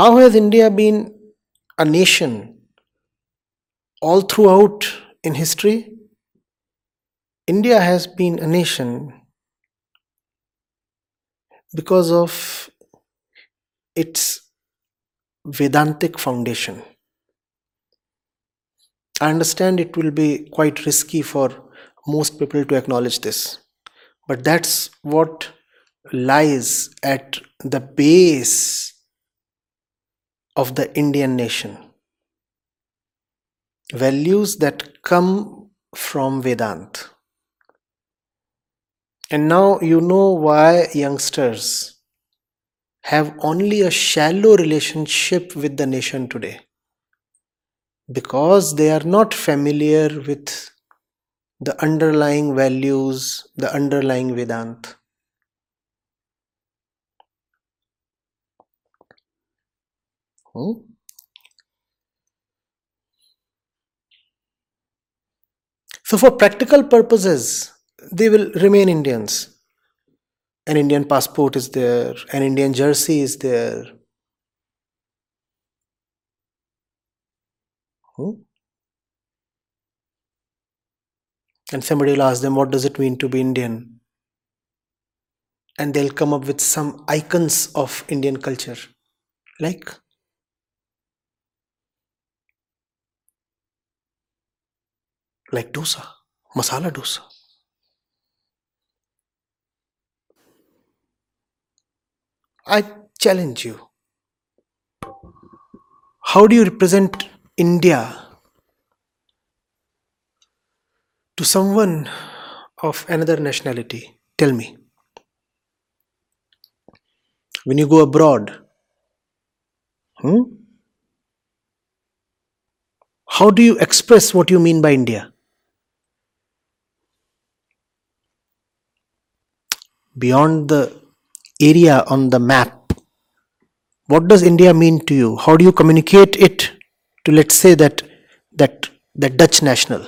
How has India been a nation all throughout in history? India has been a nation because of its Vedantic foundation. I understand it will be quite risky for most people to acknowledge this, but that's what lies at the base of the Indian nation. Values that come from Vedant. And now you know why youngsters have only a shallow relationship with the nation today. Because they are not familiar with the underlying values, the underlying Vedant. Hmm? So, for practical purposes, they will remain Indians. An Indian passport is there, an Indian jersey is there. And somebody will ask them, What does it mean to be Indian? And they'll come up with some icons of Indian culture, like like dosa, masala dosa. I challenge you. How do you represent India to someone of another nationality? Tell me. When you go abroad, hmm, how do you express what you mean by India? Beyond the area on the map, what does India mean to you? How do you communicate it to, let's say, that that that Dutch national?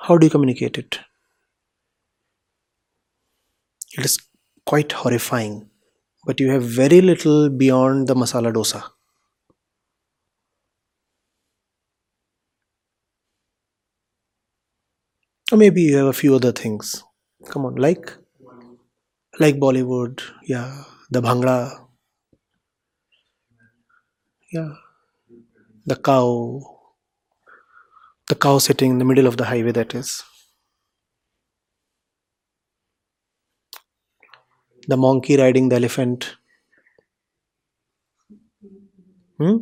How do you communicate it? It is quite horrifying, but you have very little beyond the masala dosa. Or maybe you have a few other things. Come on, like like Bollywood, yeah, the bhangra, yeah, the cow, the cow sitting in the middle of the highway. That is the monkey riding the elephant. Hmm?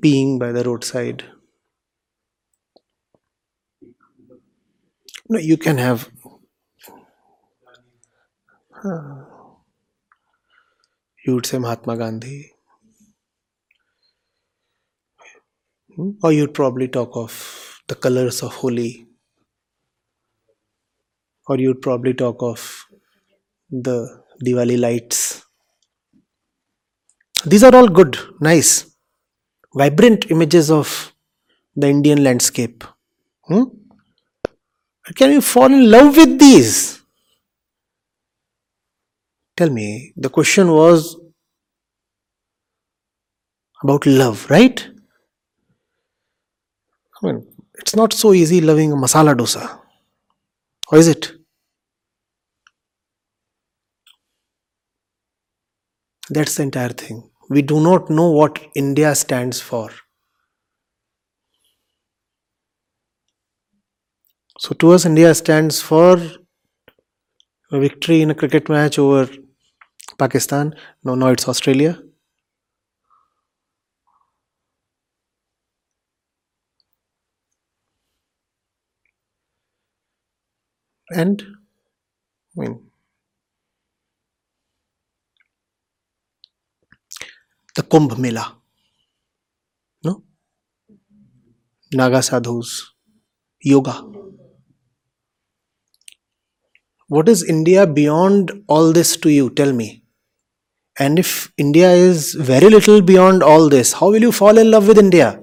Peeing by the roadside. No, you can have. You would say Mahatma Gandhi, or you'd probably talk of the colors of Holi, or you'd probably talk of the Diwali lights. These are all good, nice, vibrant images of the Indian landscape. Hmm? Can you fall in love with these? Tell me, the question was about love, right? I mean, it's not so easy loving a masala dosa. Or is it? That's the entire thing. We do not know what India stands for. So, to us, India stands for a victory in a cricket match over Pakistan. No, no, it's Australia. And, I mean, the Kumbh Mela. No? Naga sadhus, yoga. What is India beyond all this to you? Tell me. And if India is very little beyond all this, how will you fall in love with India?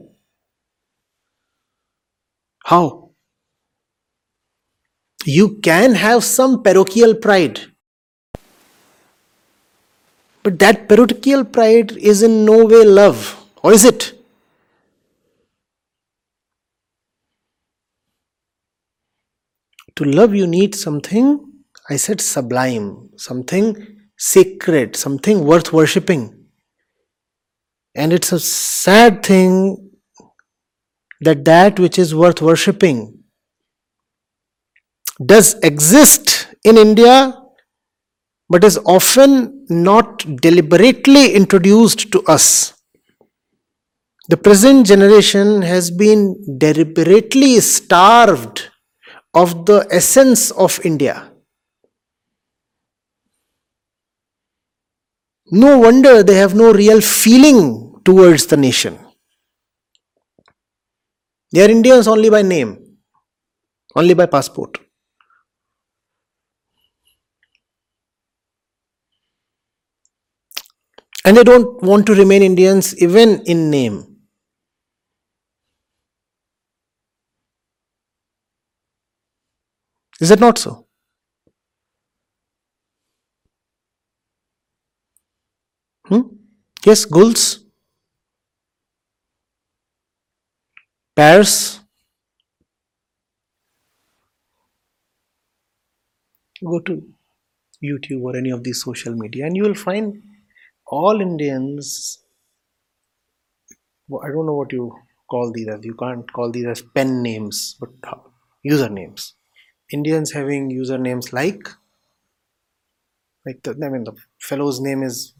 How? You can have some parochial pride, But that parochial pride is in no way love, or is it? To love, you need something, I said, sublime, something sacred, something worth worshipping. And it's a sad thing that that which is worth worshipping does exist in India but is often not deliberately introduced to us. The present generation has been deliberately starved of the essence of India. No wonder they have no real feeling towards the nation. They are Indians only by name, only by passport. And they don't want to remain Indians even in name. Is that not so? Hmm? Yes, Gulls, Paris. Go to YouTube or any of these social media and you will find all Indians. I don't know what you call these as. You can't call these as pen names, but usernames. Indians having usernames like like the, I mean the fellow's name is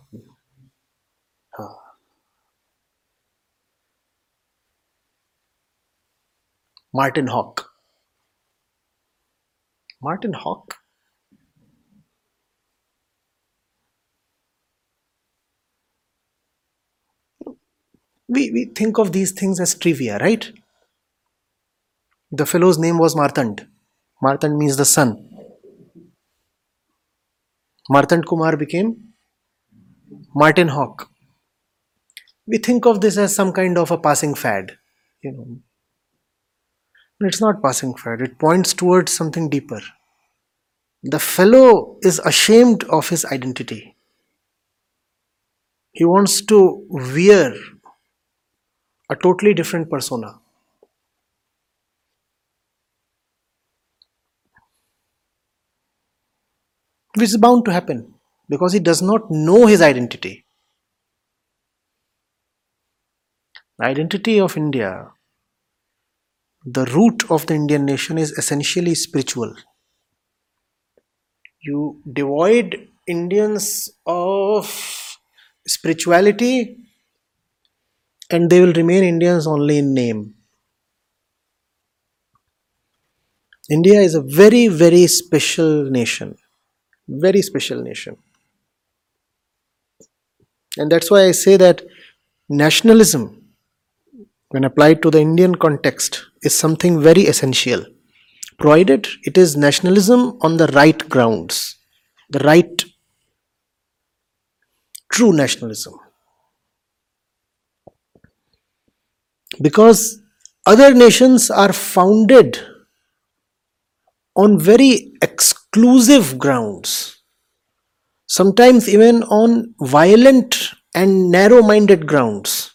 uh, Martin Hawk. Martin Hawk. We, we think of these things as trivia, right? The fellow's name was Martand. Martand means the sun. Martand Kumar became Martin Hawk. We think of this as some kind of a passing fad, you know. It's not passing fad, it points towards something deeper. The fellow is ashamed of his identity. He wants to wear a totally different persona. which is bound to happen because he does not know his identity. The identity of India, the root of the Indian nation is essentially spiritual. You devoid Indians of spirituality and they will remain Indians only in name. India is a very, very special nation very special nation and that's why i say that nationalism when applied to the indian context is something very essential provided it is nationalism on the right grounds the right true nationalism because other nations are founded on very exclusive grounds, sometimes even on violent and narrow minded grounds.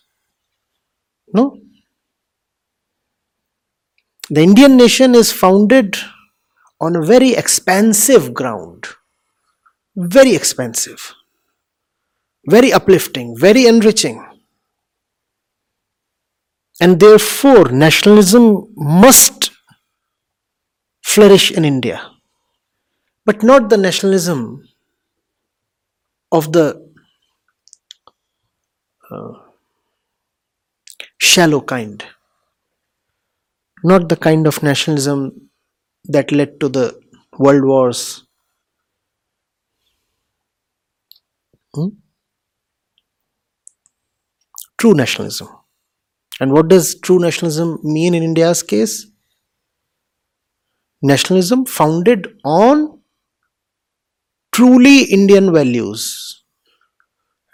No? The Indian nation is founded on a very expansive ground, very expansive, very uplifting, very enriching. And therefore, nationalism must flourish in India, but not the nationalism of the uh, shallow kind, not the kind of nationalism that led to the world wars. Hmm? True nationalism. And what does true nationalism mean in India's case? nationalism founded on truly Indian values.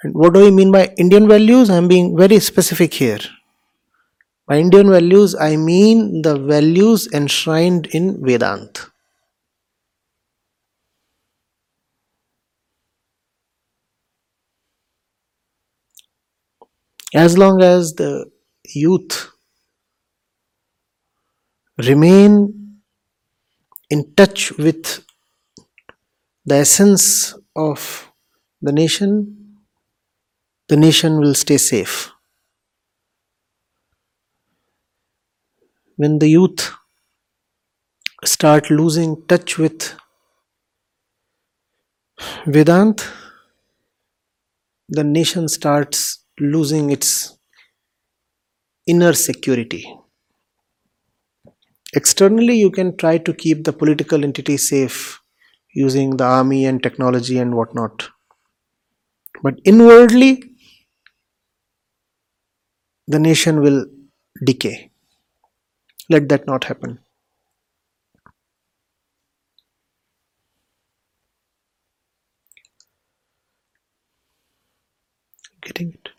And what do I mean by Indian values? I'm being very specific here. By Indian values, I mean the values enshrined in Vedanta. as long as the youth remain in touch with the essence of the nation, the nation will stay safe. When the youth start losing touch with Vedant, the nation starts losing its inner security. Externally, you can try to keep the political entity safe using the army and technology and whatnot. But inwardly, the nation will decay. Let that not happen. Getting it?